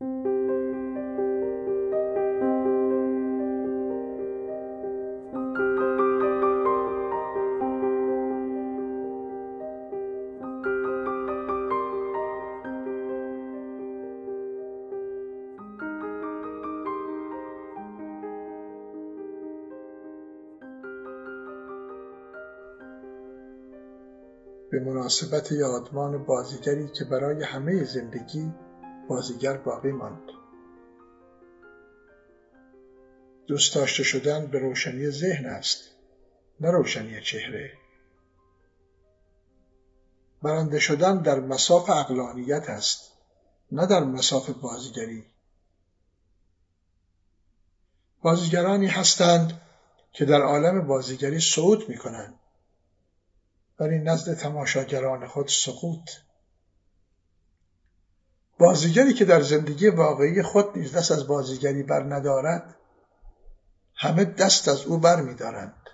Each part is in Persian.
به مناسبت یادمان بازیگری که برای همه زندگی بازیگر باقی ماند. دوست داشته شدن به روشنی ذهن است نه روشنی چهره. برنده شدن در مساف اقلانیت است نه در مساف بازیگری. بازیگرانی هستند که در عالم بازیگری صعود می کنند ولی نزد تماشاگران خود سقوط بازیگری که در زندگی واقعی خود نیز دست از بازیگری بر ندارد همه دست از او بر میدارند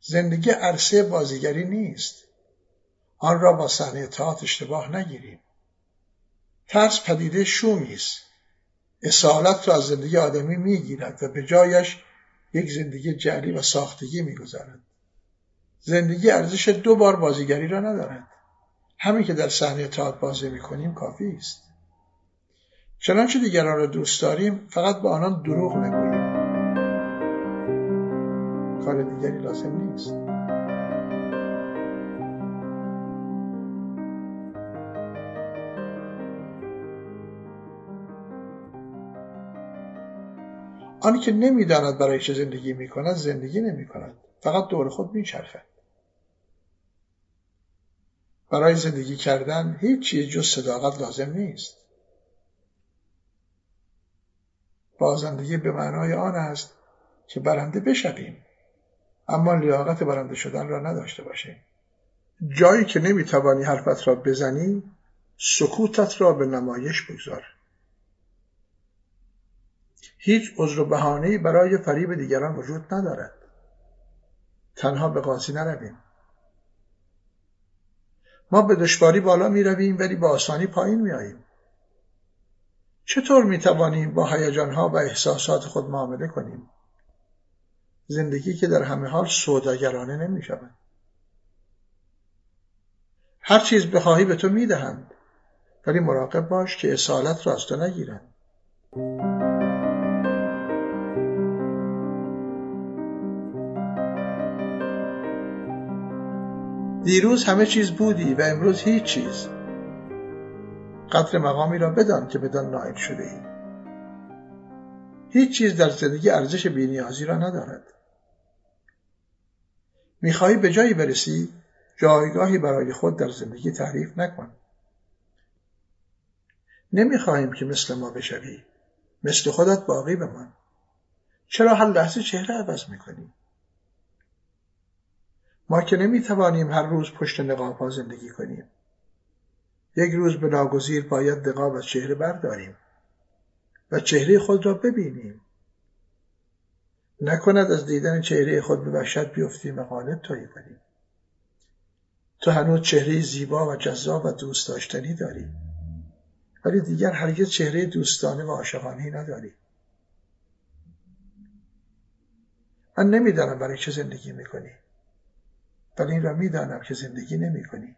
زندگی عرصه بازیگری نیست. آن را با صحنه تئاتر اشتباه نگیریم. ترس پدیده شومی است. اصالت را از زندگی آدمی می‌گیرد و به جایش یک زندگی جعلی و ساختگی می‌گذارد زندگی ارزش دو بار بازیگری را ندارد. همین که در صحنه تئاتر بازی می‌کنیم کافی است. چنانچه دیگران را دوست داریم فقط به آنان دروغ نگوییم. کار دیگری لازم نیست. آنی که نمی‌داند برای چه زندگی می‌کند زندگی نمی‌کند. فقط دور خود میچرخد. برای زندگی کردن هیچ چیز جز صداقت لازم نیست. بازندگی به معنای آن است که برنده بشویم اما لیاقت برنده شدن را نداشته باشیم. جایی که نمی‌توانی حرفت را بزنی سکوتت را به نمایش بگذار. هیچ عذر و بهانه‌ای برای فریب دیگران وجود ندارد. تنها به قاضی نرویم. ما به دشواری بالا می رویم ولی با آسانی پایین می آییم. چطور می توانیم با هیجانها و احساسات خود معامله کنیم؟ زندگی که در همه حال سوداگرانه نمی شود. هر چیز بخواهی به تو می دهند ولی مراقب باش که اصالت را از تو نگیرند. دیروز همه چیز بودی و امروز هیچ چیز. قدر مقامی را بدان که بدان نائل شده ای. هیچ چیز در زندگی ارزش بینیازی را ندارد. می‌خواهی به جایی برسی جایگاهی برای خود در زندگی تعریف نکن. نمی‌خواهیم که مثل ما بشوی. مثل خودت باقی بمان. چرا هر لحظه چهره عوض می‌کنی ما که نمی‌توانیم هر روز پشت نقاب ها زندگی کنیم. یک روز به ناگزیر باید نقاب از چهره برداریم و چهره خود را ببینیم. نکند از دیدن چهره خود به وحشت بیفتیم و قالب تایی کنیم. تو هنوز چهره زیبا و جذاب و دوست داشتنی داری. ولی دیگر هرگز چهره دوستانه و عاشقانه نداری. من نمی‌دانم برای چه زندگی می‌کنی. ولی این را می‌دانم که زندگی نمی کنی.